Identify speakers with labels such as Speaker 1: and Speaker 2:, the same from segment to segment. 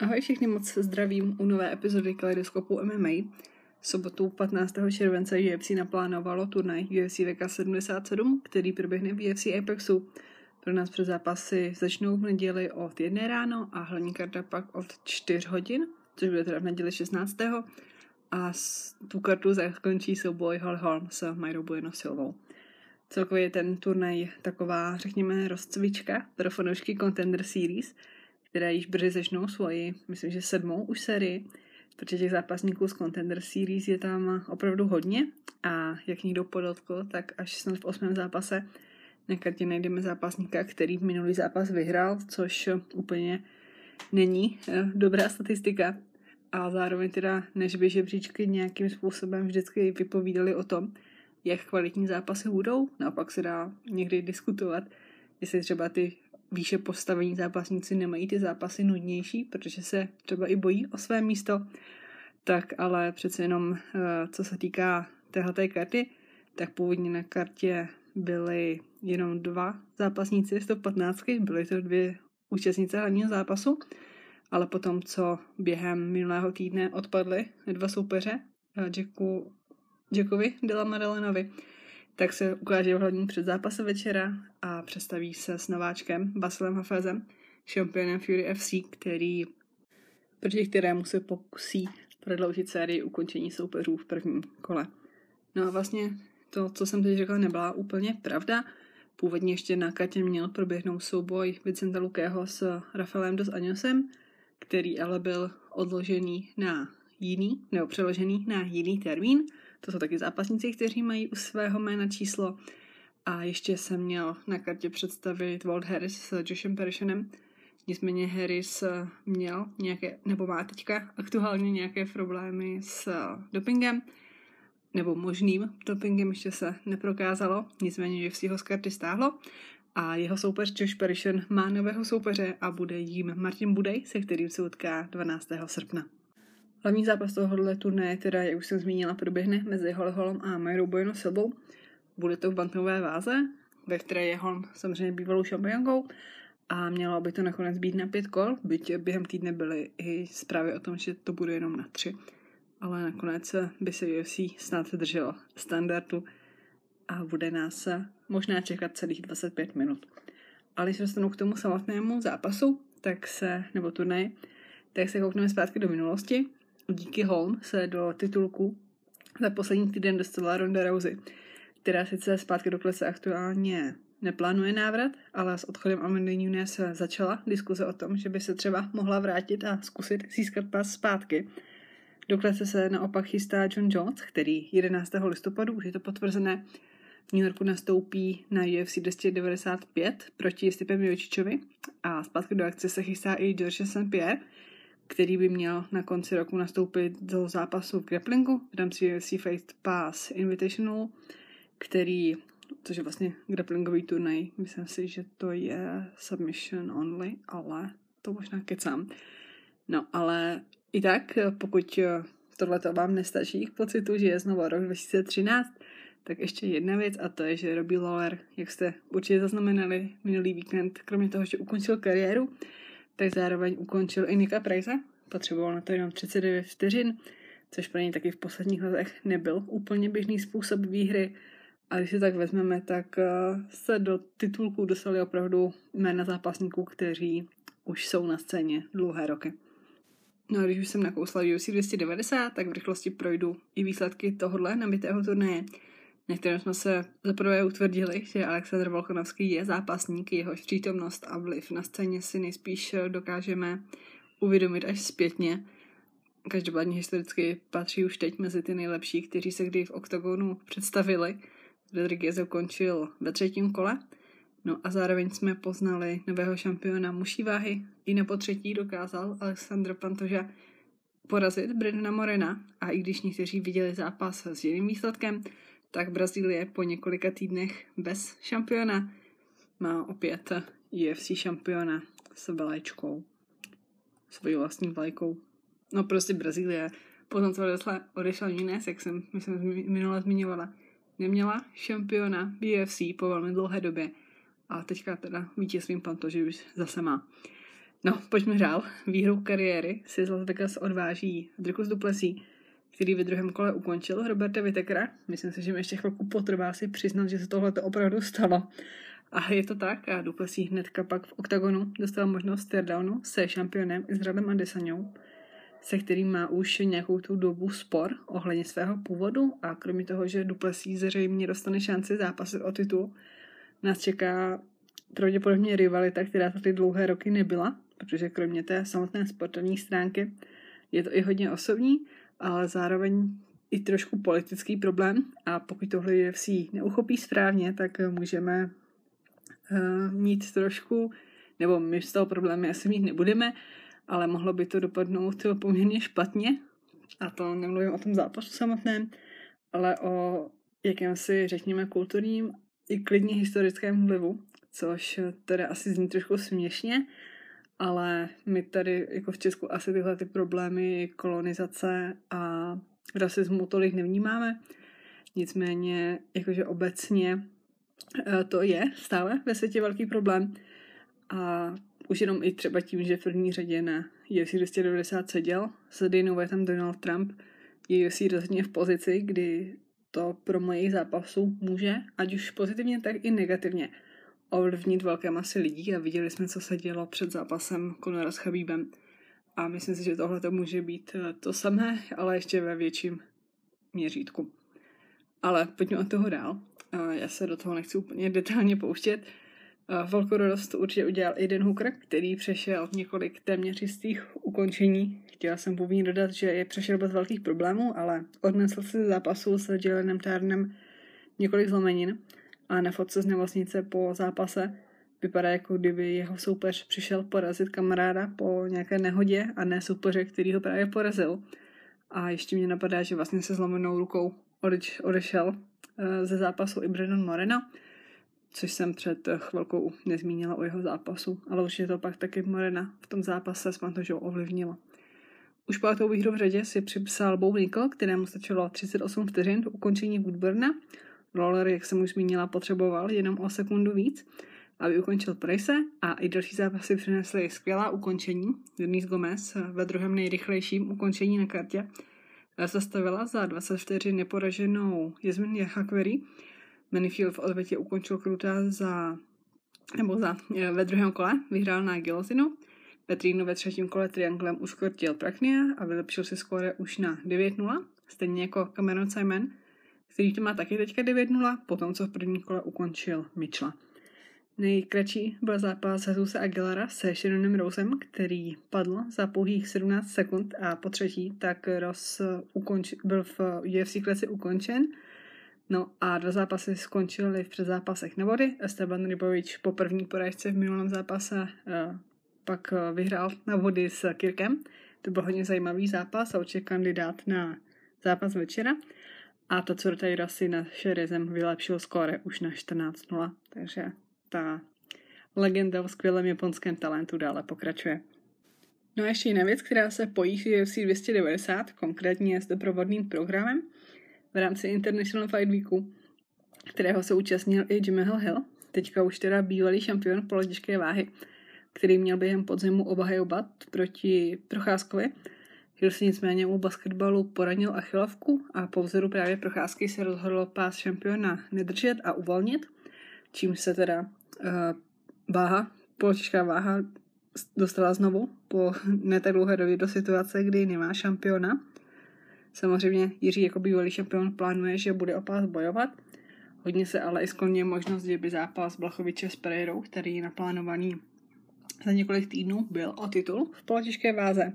Speaker 1: Ahoj všichni, moc se zdravím u nové epizody Kaleidoskopu MMA. Sobotu 15. července UFC naplánovalo turnaj UFC VK 77, který proběhne v UFC Apexu. Pro nás před zápasy začnou v neděli od 1 ráno a hlavní karta pak od 4 hodin, což bude teda v neděli 16. A tu kartu zakončí souboj Hall Holm s Majrou Bueno Silvou. Celkově je ten turnaj taková, řekněme, rozcvička pro fanoušky Contender Series – které již brzy začnou svoji, myslím, že sedmou už sérii, protože těch zápasníků z Contender Series je tam opravdu hodně a jak někdo podotkl, tak až snad v osmém zápase na kartě najdeme zápasníka, který minulý zápas vyhrál, což úplně není eh, dobrá statistika. A zároveň teda, než by žebříčky nějakým způsobem vždycky vypovídali o tom, jak kvalitní zápasy budou, naopak se dá někdy diskutovat, jestli třeba ty výše postavení zápasníci nemají ty zápasy nudnější, protože se třeba i bojí o své místo, tak ale přece jenom, eh, co se týká téhleté karty, tak původně na kartě byly jenom dva zápasníci 115, byly to dvě účastnice hlavního zápasu, ale potom, co během minulého týdne odpadly dva soupeře, eh, Jacku, Jackovi Dela Madelenovi, tak se ukáže v hlavním před zápasem večera a představí se s nováčkem Basilem Hafezem, šampionem Fury FC, který proti kterému se pokusí prodloužit sérii ukončení soupeřů v prvním kole. No a vlastně to, co jsem teď řekla, nebyla úplně pravda. Původně ještě na Katě měl proběhnout souboj Vicenta Lukého s Rafaelem dos Añosem, který ale byl odložený na jiný, nebo přeložený na jiný termín – to jsou taky zápasníci, kteří mají u svého jména číslo. A ještě jsem měl na kartě představit Walt Harris s Joshem Pershonem. Nicméně Harris měl nějaké, nebo má teďka aktuálně nějaké problémy s dopingem, nebo možným dopingem ještě se neprokázalo, nicméně UFC ho z karty stáhlo a jeho soupeř Josh Perishon má nového soupeře a bude jím Martin Budej, se kterým se utká 12. srpna. Hlavní zápas tohohle turné, teda, jak už jsem zmínila, proběhne mezi Holholem a Majrou Bojeno Silbou. Bude to v bantamové váze, ve které je Holm samozřejmě bývalou šampionkou a mělo by to nakonec být na pět kol, byť během týdne byly i zprávy o tom, že to bude jenom na tři. Ale nakonec by se UFC snad drželo standardu a bude nás možná čekat celých 25 minut. Ale když se k tomu samotnému zápasu, tak se, nebo turnej, tak se koukneme zpátky do minulosti díky Holm se do titulku za poslední týden dostala Ronda Rousey, která sice zpátky do klece aktuálně neplánuje návrat, ale s odchodem Amanda Nunes začala diskuze o tom, že by se třeba mohla vrátit a zkusit získat pas zpátky. Do klece se naopak chystá John Jones, který 11. listopadu, už je to potvrzené, v New Yorku nastoupí na UFC 295 proti Stipe Miocičovi a zpátky do akce se chystá i George St. Pierre, který by měl na konci roku nastoupit do zápasu v grapplingu v rámci UFC Fight Pass Invitational, který, což je vlastně grapplingový turnaj, myslím si, že to je submission only, ale to možná kecám. No, ale i tak, pokud tohle to vám nestačí k pocitu, že je znovu rok 2013, tak ještě jedna věc a to je, že Robbie Lawler, jak jste určitě zaznamenali minulý víkend, kromě toho, že ukončil kariéru, tak zároveň ukončil i Nika Price. Potřeboval na to jenom 39 vteřin, což pro něj taky v posledních letech nebyl úplně běžný způsob výhry. A když si tak vezmeme, tak eh, se do titulku dostali opravdu jména zápasníků, kteří už jsou na scéně dlouhé roky. No a když už jsem nakousla UFC 290, tak v rychlosti projdu i výsledky tohohle nabitého turnaje na kterém jsme se zaprvé utvrdili, že Aleksandr Volkanovský je zápasník, jehož přítomnost a vliv na scéně si nejspíš dokážeme uvědomit až zpětně. Každopádně historicky patří už teď mezi ty nejlepší, kteří se kdy v oktagonu představili. Rodriguez ukončil ve třetím kole, no a zároveň jsme poznali nového šampiona muší váhy. I na potřetí dokázal Alexandr Pantoža porazit Brendana Morena a i když někteří viděli zápas s jiným výsledkem, tak Brazílie po několika týdnech bez šampiona má opět UFC šampiona s vlajčkou. Svojí vlastní vlajkou. No prostě Brazílie. Potom, co odešla, odešla Nunes, jak jsem myslím, minule zmiňovala, neměla šampiona UFC po velmi dlouhé době. A teďka teda vítězstvím Panto, že už zase má. No, pojďme dál. Výhrou kariéry si z Las Vegas odváží Dricus Duplessis, který ve druhém kole ukončil Roberta Vitekra. Myslím si, že mi ještě chvilku potrvá si přiznat, že se tohle to opravdu stalo. A je to tak a Duplessis hnedka pak v oktagonu dostal možnost stairdownu se šampionem Izraelem Adesanou, se kterým má už nějakou tu dobu spor ohledně svého původu a kromě toho, že Duplessis zřejmě dostane šanci zápasit o titul, nás čeká pravděpodobně rivalita, která tady dlouhé roky nebyla, protože kromě té samotné sportovní stránky je to i hodně osobní, ale zároveň i trošku politický problém. A pokud tohle UFC neuchopí správně, tak můžeme uh, mít trošku, nebo my z toho problémy asi mít nebudeme, ale mohlo by to dopadnout poměrně špatně. A to nemluvím o tom zápasu samotném, ale o jakémsi, řekněme, kulturním i klidně historickém vlivu, což teda asi zní trošku směšně, ale my tady jako v Česku asi tyhle ty problémy kolonizace a rasismu tolik nevnímáme. Nicméně, jakože obecně eh, to je stále ve světě velký problém a už jenom i třeba tím, že v první řadě na UFC 290 seděl, s Dejnou je tam Donald Trump, je UFC rozhodně v pozici, kdy to pro moje zápasu může, ať už pozitivně, tak i negativně ovlivnit velké masy lidí a viděli jsme, co se dělo před zápasem Conora s Chabíbem. A myslím si, že tohle to může být eh, to samé, ale ještě ve větším měřítku. Ale pojďme od toho dál. Já se do toho nechci úplně detailně pouštět. Velkorodost určitě udělal Aiden Hooker, který přešel několik téměř jistých ukončení. Chtěla jsem původně dodat, že je přešel bez velkých problémů, ale odnesl se zápasu s Jelenem Tárnem několik zlomenin a na fotce z nemocnice po zápase vypadá jako kdyby jeho soupeř přišel porazit kamaráda po nějaké nehodě a ne soupeře, který ho právě porazil. A ještě mě napadá, že vlastně se zlomenou rukou odešel eh, ze zápasu i Brennan Moreno, což jsem před chvilkou nezmínila o jeho zápasu, ale určitě to pak taky Morena v tom zápase s Pantožou ovlivnilo. Už pátou výhru v řadě si připsal Bo kterému stačilo 38 vteřin do ukončení Woodburna Roller, jak jsem už zmínila, potřeboval jenom o sekundu víc, aby ukončil Price a i další zápasy přinesly skvělá ukončení. Denise Gomez ve druhém nejrychlejším ukončení na kartě zastavila za 20 vteřin neporaženou Jasmin Jachakveri. Manifield v odvetě ukončil Kruta za, nebo za, eh, ve druhém kole, vyhrál na Gilotinu. Petrínu ve třetím kole trianglem uškrtil Praknia a vylepšil si skóre už na 9-0, stejně jako Cameron Simon, který to má taky teďka 9-0, potom co v prvním kole ukončil Mitchella. Nejkratší byl zápas Jesusa Aguilara se Shannonem Rosem, který padl za pouhých 17 sekund a po třetí tak Ross ukonč, byl v UFC kleci ukončen. No a dva zápasy skončily v předzápasech na vody. Esteban Rybovič po první porážce v minulém zápase uh, pak vyhrál na vody s Kirkem. To byl hodně zajímavý zápas a určitě kandidát na zápas večera. A to Curtejra si na Šerizem vylepšil skóre už na 14-0, takže ta legenda o skvělém japonském talentu dále pokračuje. No a ještě jiná věc, která se pojí s UFC 290, konkrétně s doprovodným programem v rámci International Fight Weeku, kterého se účastnil i Jimmy Hill, teďka už teda bývalý šampion polotěžké váhy, který měl během podzimu obhajovat proti Procházkovi, Hill si nicméně u basketbalu poranil achilovku a po vzoru právě procházky se rozhodl pás šampiona nedržet a uvolnit, čím se teda uh, váha, polotěžká váha dostala znovu po ne tak dlouhé době do situace, kdy nemá šampiona. Samozřejmě Jiří jako bývalý šampion plánuje, že bude o pás bojovat. Hodně se ale i skloně možnost, že by zápas Blachoviče s Pereirou, který je naplánovaný za několik týdnů, byl o titul v polotěžké váze.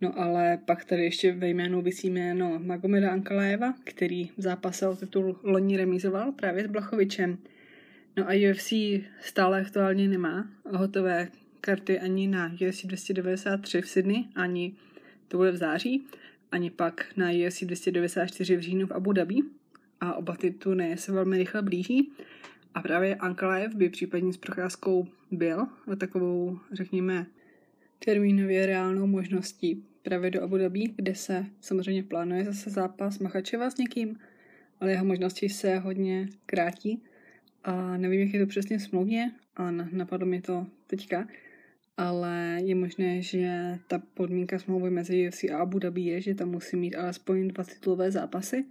Speaker 1: No ale pak tady ještě ve jménu vysí jméno Magomeda Ankalájeva, který v zápase o titul loni remizoval právě s Blachovičem. No a UFC stále aktuálně nemá hotové karty ani na UFC 293 v Sydney, ani to bude v září, ani pak na UFC 294 v říjnu v Abu Dhabi. A oba ty turnaje se velmi rychle blíží. A právě Ankalaev by případně s procházkou byl takovou, řekněme, termínově reálnou možností právě do Abu Dhabi, kde se samozřejmě plánuje zase zápas Machačeva s někým, ale jeho možnosti se hodně krátí a nevím, jak je to přesně smluvně, ale napadlo mi to teďka. ale je možné, že ta podmínka smlouvy mezi UFC a Abu Dhabi je, že tam musí mít alespoň dva titulové zápasy,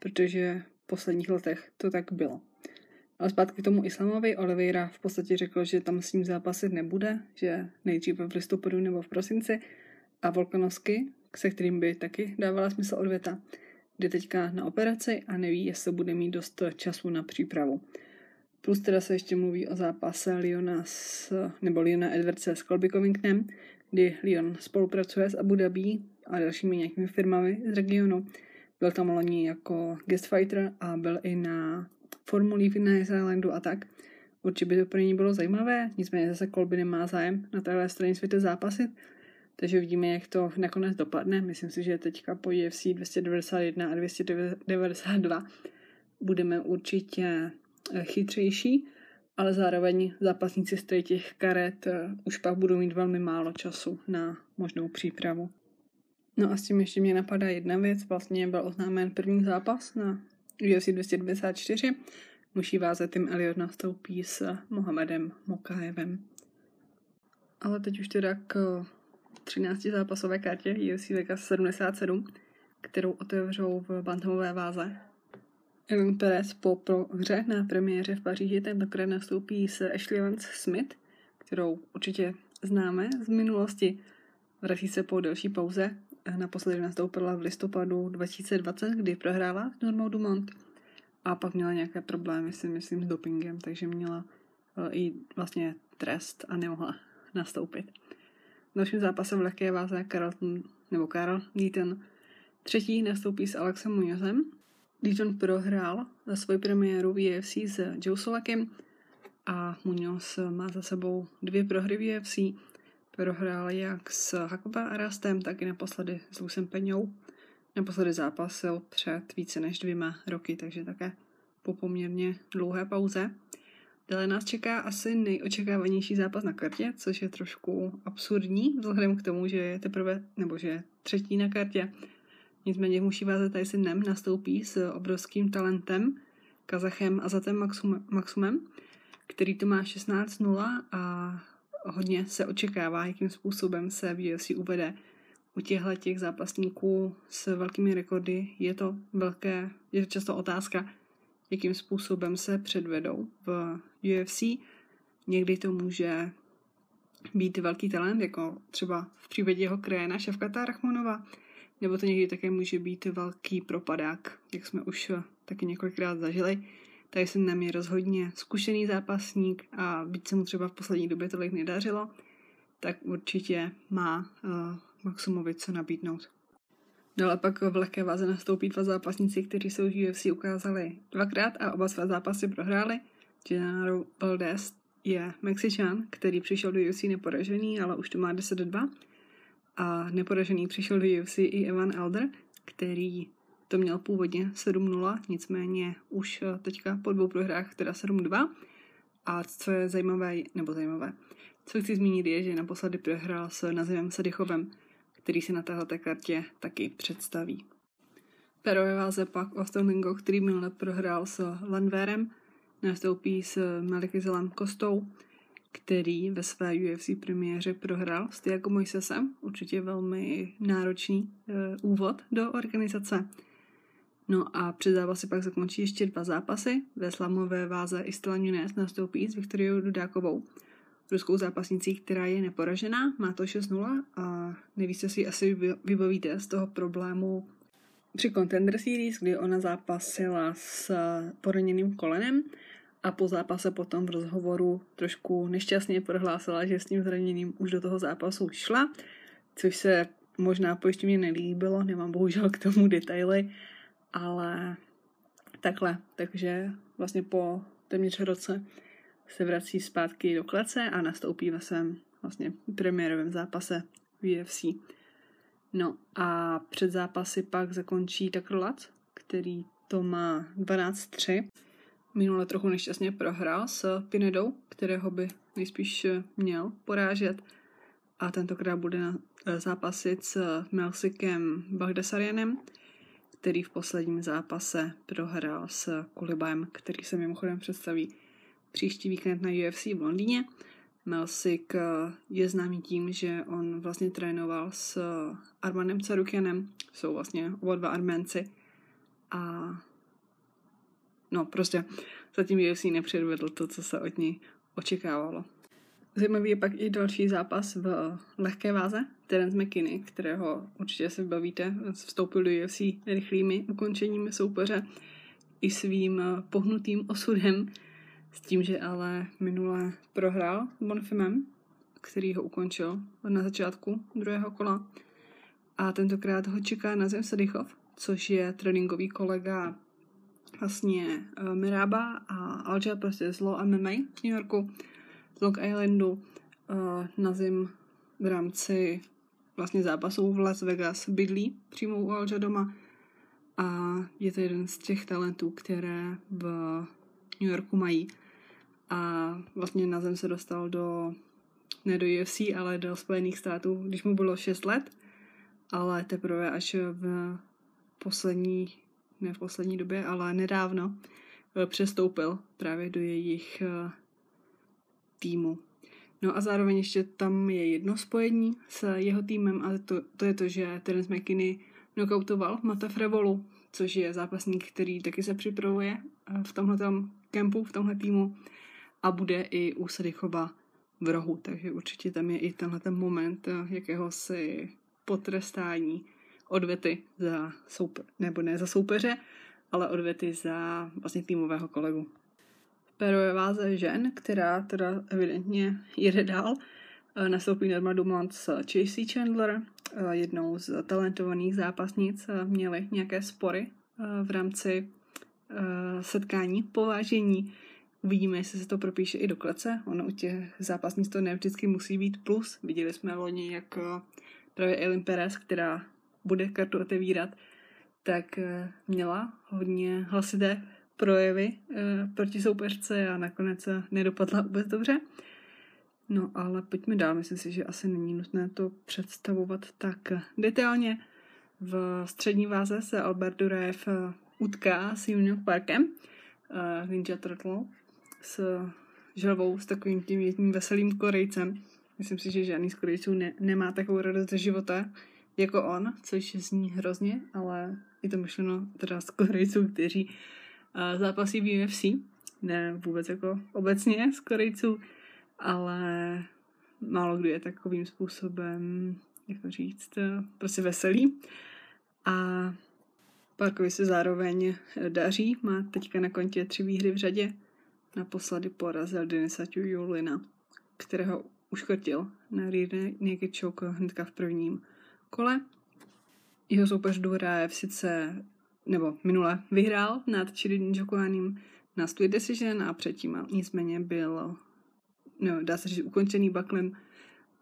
Speaker 1: protože v posledních letech to tak bylo. Ale zpátky k tomu Islamovi, Oliveira v podstatě řekl, že tam s ním zápasit nebude, že nejdříve v listopadu nebo v prosinci a Volkanovsky, se kterým by taky dávala smysl odvěta, jde teďka na operaci a neví, jestli bude mít dost času na přípravu. Plus teda se ještě mluví o zápase Liona s, nebo Liona Edwardse s Colby Covingtonem, kdy Leon spolupracuje s Abu Dhabi a dalšími nějakými firmami z regionu. Byl tam loni jako guest fighter a byl i na formulí v Islandu a tak. Určitě by to pro něj bylo zajímavé, nicméně zase Colby nemá zájem na téhle straně světa zápasit, takže vidíme, jak to nakonec dopadne. Myslím si, že teďka po UFC 291 a 292 budeme určitě eh, chytřejší, ale zároveň zápasníci z těch karet eh, už pak budou mít velmi málo času na možnou přípravu. No a s tím ještě mě napadá jedna věc, vlastně byl oznámen první zápas na UFC 294. Muší váze Tim Elliot nastoupí s Mohamedem Mokajevem. Ale teď už teda k 13 zápasové kartě UFC Vegas 77, kterou otevřou v bantamové váze. Evan Perez po prohře na premiéře v Paříži tentokrát nastoupí s Ashley Vance Smith, kterou určitě známe z minulosti. Vrací se po delší pauze. Naposledy nastoupila v listopadu 2020, kdy prohrála s Normou Dumont a pak měla nějaké problémy si myslím s dopingem, takže měla uh, i vlastně trest a nemohla nastoupit. Dalším zápasem v lehké váze Carlton, nebo Karl Deaton třetí nastoupí s Alexem Muñozem. Deaton prohrál za svoji premiéru v UFC s Joe Solakem a Muñoz má za sebou dvě prohry v UFC. Prohrál jak s Hakoba Arastem, tak i naposledy s Lucem Peňou. Naposledy zápasil před více než dvěma roky, takže také po poměrně dlouhé pauze. Dále nás čeká asi nejočekávanější zápas na kartě, což je trošku absurdní, vzhledem k tomu, že je teprve, nebo že je třetí na kartě. Nicméně muší váze Tyson Nem nastoupí s obrovským talentem, Kazachem a Zatem Maxumem, který to má 16-0 a hodně se očekává, jakým způsobem se v UFC uvede. U těchto těch zápasníků s velkými rekordy je to velké, je to často otázka, jakým způsobem se předvedou v UFC. Někdy to může být velký talent, jako třeba v případě jeho kréna Ševkata Rachmonova, nebo to někdy také může být velký propadák, jak jsme už taky několikrát zažili. Tady se nám je rozhodně zkušený zápasník a byť se mu třeba v poslední době tolik nedařilo, tak určitě má uh, Maximovi co nabídnout. Dále pak v lehké váze nastoupí dva zápasníci, kteří se už UFC ukázali dvakrát a oba své zápasy prohráli. Genaro Valdez je Mexičan, který přišel do UFC neporažený, ale už to má 10-2. A neporažený přišel do UFC i Evan Elder, který to měl původně 7-0, nicméně už teďka po dvou prohrách teda 7-2. A co je zajímavé, nebo zajímavé, co chci zmínit je, že naposledy prohrál s Nazivem Sadychovem, který se na této kartě taky představí. Perové váze pak Austin Lingo, který minule prohrál s Landvérem, nastoupí s Melikizelem Kostou, který ve své UFC premiéře prohrál s Tiago Moisesem. Určitě velmi náročný uh, úvod do organizace. No a před zápasy pak zakončí ještě dva zápasy. Ve slamové váze Istela Nunes nastoupí s Viktoriou Dudákovou ruskou zápasnicí, která je neporažená, má to 6-0 a nevíte si asi vybavíte z toho problému při Contender Series, kdy ona zápasila s poraněným kolenem a po zápase potom v rozhovoru trošku nešťastně prohlásila, že s tím zraněným už do toho zápasu šla, což se možná pojištěně nelíbilo, nemám bohužel k tomu detaily, ale takhle, takže vlastně po téměř roce se vrací zpátky do klece a nastoupí ve svém vlastně premiérovém zápase v UFC. No a před zápasy pak zakončí Tucker Lutz, který to má 12-3. Minule trochu nešťastně prohrál s Pinedou, kterého by nejspíš měl porážet. A tentokrát bude na zápasit s Melsikem Bagdasarianem, který v posledním zápase prohrál s Kulibajem, který se mimochodem představí příští víkend na UFC v Londýně. Melsik je známý tím, že on vlastně trénoval s Armanem Carukianem, jsou vlastně oba dva Arménci a no prostě zatím UFC nepředvedl to, co se od ní očekávalo. Zajímavý je pak i další zápas v lehké váze. Terence McKinney, kterého určitě se bavíte, vstoupil do UFC rychlými ukončeními soupeře i svým pohnutým osudem, s tím, že ale minule prohrál s Bonfimem, který ho ukončil na začátku druhého kola. A tentokrát ho čeká Nazem Sadichov, což je tréninkový kolega vlastně uh, Miraba a Alja prostě z Law MMA v New Yorku, z Long Islandu. Uh, Nazim v rámci vlastně zápasů v Las Vegas bydlí přímo u Alja doma a je to jeden z těch talentů, které v New Yorku mají. A vlastně na zem se dostal do, ne do UFC, ale do Spojených států, když mu bylo 6 let, ale teprve až v poslední, ne v poslední době, ale nedávno eh, přestoupil právě do jejich eh, týmu. No a zároveň ještě tam je jedno spojení s jeho týmem a to, to je to, že Terence McKinney knockoutoval Mata Frevolu, což je zápasník, který taky se připravuje eh, v tomhle kempu, v tomhle týmu a bude i u Sadichova v rohu, takže určitě tam je i tenhle ten moment jakéhosi potrestání odvety za soupeře, nebo ne za soupeře, ale odvety za vlastně týmového kolegu. V pérové váze žen, která teda evidentně jede dál, eh, nastoupí Norma Dumont s Chasey Chandler, eh, jednou z talentovaných zápasnic, eh, měly nějaké spory v rámci setkání, povážení. Uvidíme, jestli se to propíše i do klece. Ono u těch zápasnic to ne vždycky musí být plus. Viděli jsme loni, jak právě Eileen Perez, která bude kartu otevírat, tak eh, měla hodně hlasité projevy eh, proti soupeřce a nakonec nedopadla vůbec dobře. No ale pojďme dál, myslím si, že asi není nutné to představovat tak detailně. V střední váze se Albert Duraev eh, utká s Union Parkem, Ninja Turtle, s želvou, s takovým tím jedním veselým korejcem. Myslím si, že žádný z korejců ne, nemá takovou radost ze života, jako on, což zní hrozně, ale je to myšleno teda z Korejců, kteří uh, zápasí v UFC, ne vůbec jako obecně z Korejců, ale málo kdo je takovým způsobem, jak to říct, prostě veselý. A Parkovi se zároveň daří, má teďka na kontě tři výhry v řadě. Naposledy porazil Denisa Julina, kterého uškrtil na Rear Naked Choke hnedka v prvním kole. Jeho soupeř Dvorájev sice, nebo minule vyhrál nad Chirin na split decision a předtím nicméně byl, no, dá se říct, ukončený baklem,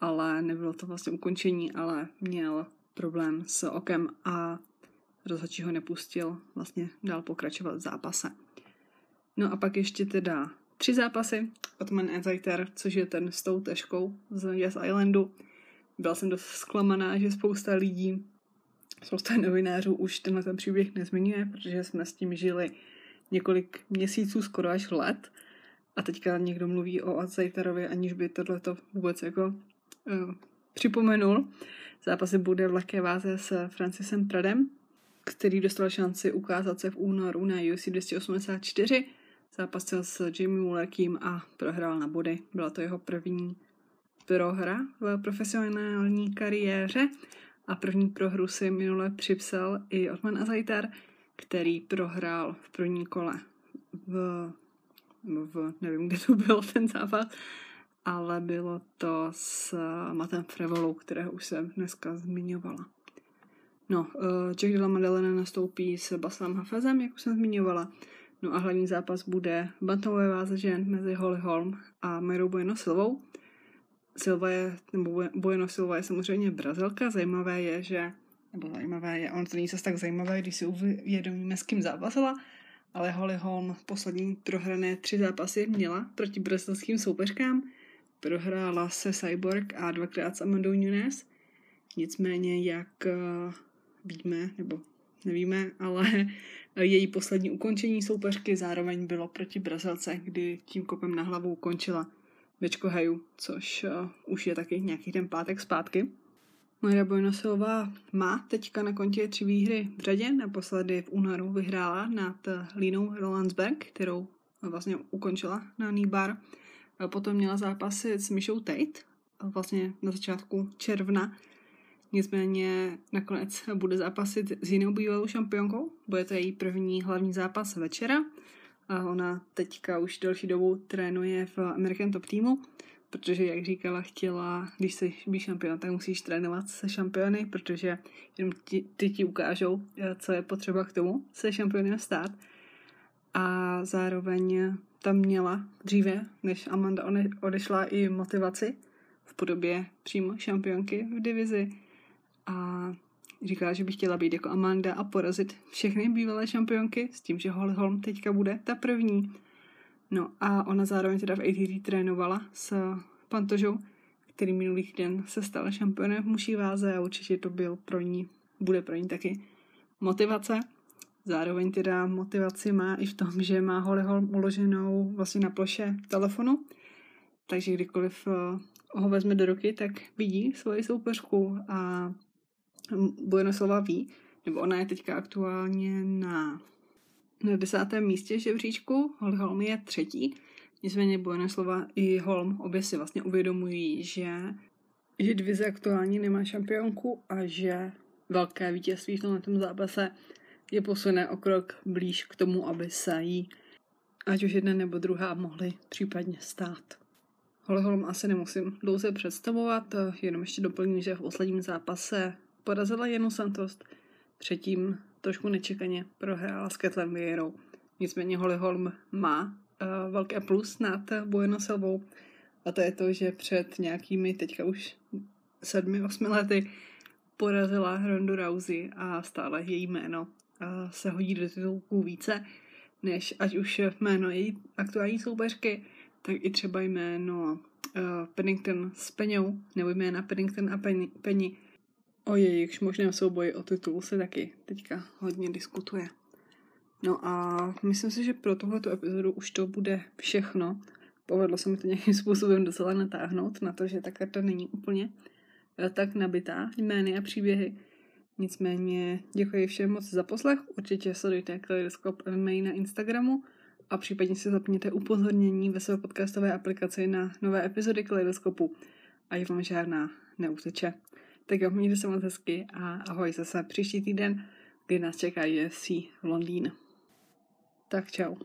Speaker 1: ale nebylo to vlastně ukončení, ale měl problém s okem a rozhodčí ho nepustil vlastně dál pokračovat v zápase. No a pak ještě teda tři zápasy. Otman Eziter, což je ten s tou teškou z Yes Islandu, byla jsem dost zklamaná, že spousta lidí, spousta novinářů už tenhle ten příběh nezmiňuje, protože jsme s tím žili několik měsíců, skoro až let. A teďka někdo mluví o Azajtarovi, aniž by tohleto vůbec jako uh, připomenul. Zápasy bude v lehké váze s Francisem Pradem, který dostal šanci ukázat se v únoru na UFC 284. Zápasil s Jamie Mullerkým a prohrál na body. Byla to jeho první prohra v profesionální kariéře a první prohru si minule připsal i Otman Azaitar, který prohrál v první kole v, v nevím, kde to byl ten zápas, ale bylo to s Matem Frevolou, kterého už jsem dneska zmiňovala. No, Jack de la Madeleine nastoupí s Baslem Hafezem, jak už jsem zmiňovala. No a hlavní zápas bude bantamové váze žen mezi Holly Holm a Myrou Bueno Silvou. Silva je, nebo Bueno Silva je samozřejmě Brazilka. Zajímavé je, že, nebo zajímavé je, on to není zase tak zajímavé, když si uvědomíme, s kým zápasila, ale Holly Holm poslední prohrané tři zápasy měla proti brazilským soupeřkám. Prohrála se Cyborg a dvakrát s Amandou Nunes. Nicméně, jak uh, víme, nebo nevíme, ale její poslední ukončení soupeřky zároveň bylo proti Brazilce, kdy tím kopem na hlavu ukončila Bečko Haju, což uh, už je taky nějaký ten pátek zpátky. Moira Bojnosilová má teďka na kontě tři výhry v řadě. Naposledy v únoru vyhrála nad Línou Rolandsberg, kterou vlastně ukončila na Nýbar. Potom měla zápasy s Mišou Tate, vlastně na začátku června. Nicméně nakonec bude zápasit s jinou bývalou šampionkou. Bude to její první hlavní zápas večera. A ona teďka už delší dobu trénuje v American Top týmu protože, jak říkala, chtěla, když jsi být šampion, tak musíš trénovat se šampiony, protože jenom ti, ty ti ukážou, co je potřeba k tomu se šampionem stát. A zároveň tam měla dříve, než Amanda odešla i motivaci v podobě přímo šampionky v divizi. A říkala, že by chtěla být jako Amanda a porazit všechny bývalé šampionky s tím, že Holly Holm teďka bude ta první. No a ona zároveň teda v ATT trénovala s Pantožou, který minulý den se stal šampionem v muší váze a určitě to byl pro ní, bude pro ní taky motivace. Zároveň teda motivaci má i v tom, že má Hollyholm uloženou vlastně na ploše telefonu, takže kdykoliv eh, ho vezme do ruky, tak vidí svoji soupeřku a Buenoslova ví, nebo ona je teďka aktuálně na na desátém místě žebříčku, Holm je třetí, nicméně Buenoslova i Holm obě si vlastně uvědomují, že, že divize aktuálně nemá šampionku a že velké vítězství v tomto zápase je posune o krok blíž k tomu, aby se jí ať už jedna nebo druhá mohly případně stát. Holm asi nemusím dlouze představovat, jenom ještě doplním, že v posledním zápase porazila Jenu Santost, třetím trošku nečekaně prohrála s Ketlem Vieirou. Nicméně Holly Holm má uh, velké plus nad Bueno Selvou a to je to, že před nějakými teďka už sedmi, osmi lety porazila Rondu Rousey a stále její jméno uh, se hodí do titulků více, než ať už jméno její aktuální soupeřky, tak i třeba jméno uh, Pennington s Peňou, nebo jména Pennington a Penny, Penny O jejichž možném souboji o titul se taky teďka hodně diskutuje. No a myslím si, že pro tohleto epizodu už to bude všechno. Povedlo se mi to nějakým způsobem docela natáhnout na to, že ta karta není úplně eh, tak nabitá jmény a příběhy. Nicméně děkuji všem moc za poslech. Určitě sledujte Kaleidoskop MMA na Instagramu a případně si zapněte upozornění ve své podcastové aplikaci na nové epizody Kaleidoskopu. A je vám žádná neuteče. Tak jo, mějte se moc hezky a ahoj zase příští týden, kdy nás čeká UFC v Londýně. Tak čau.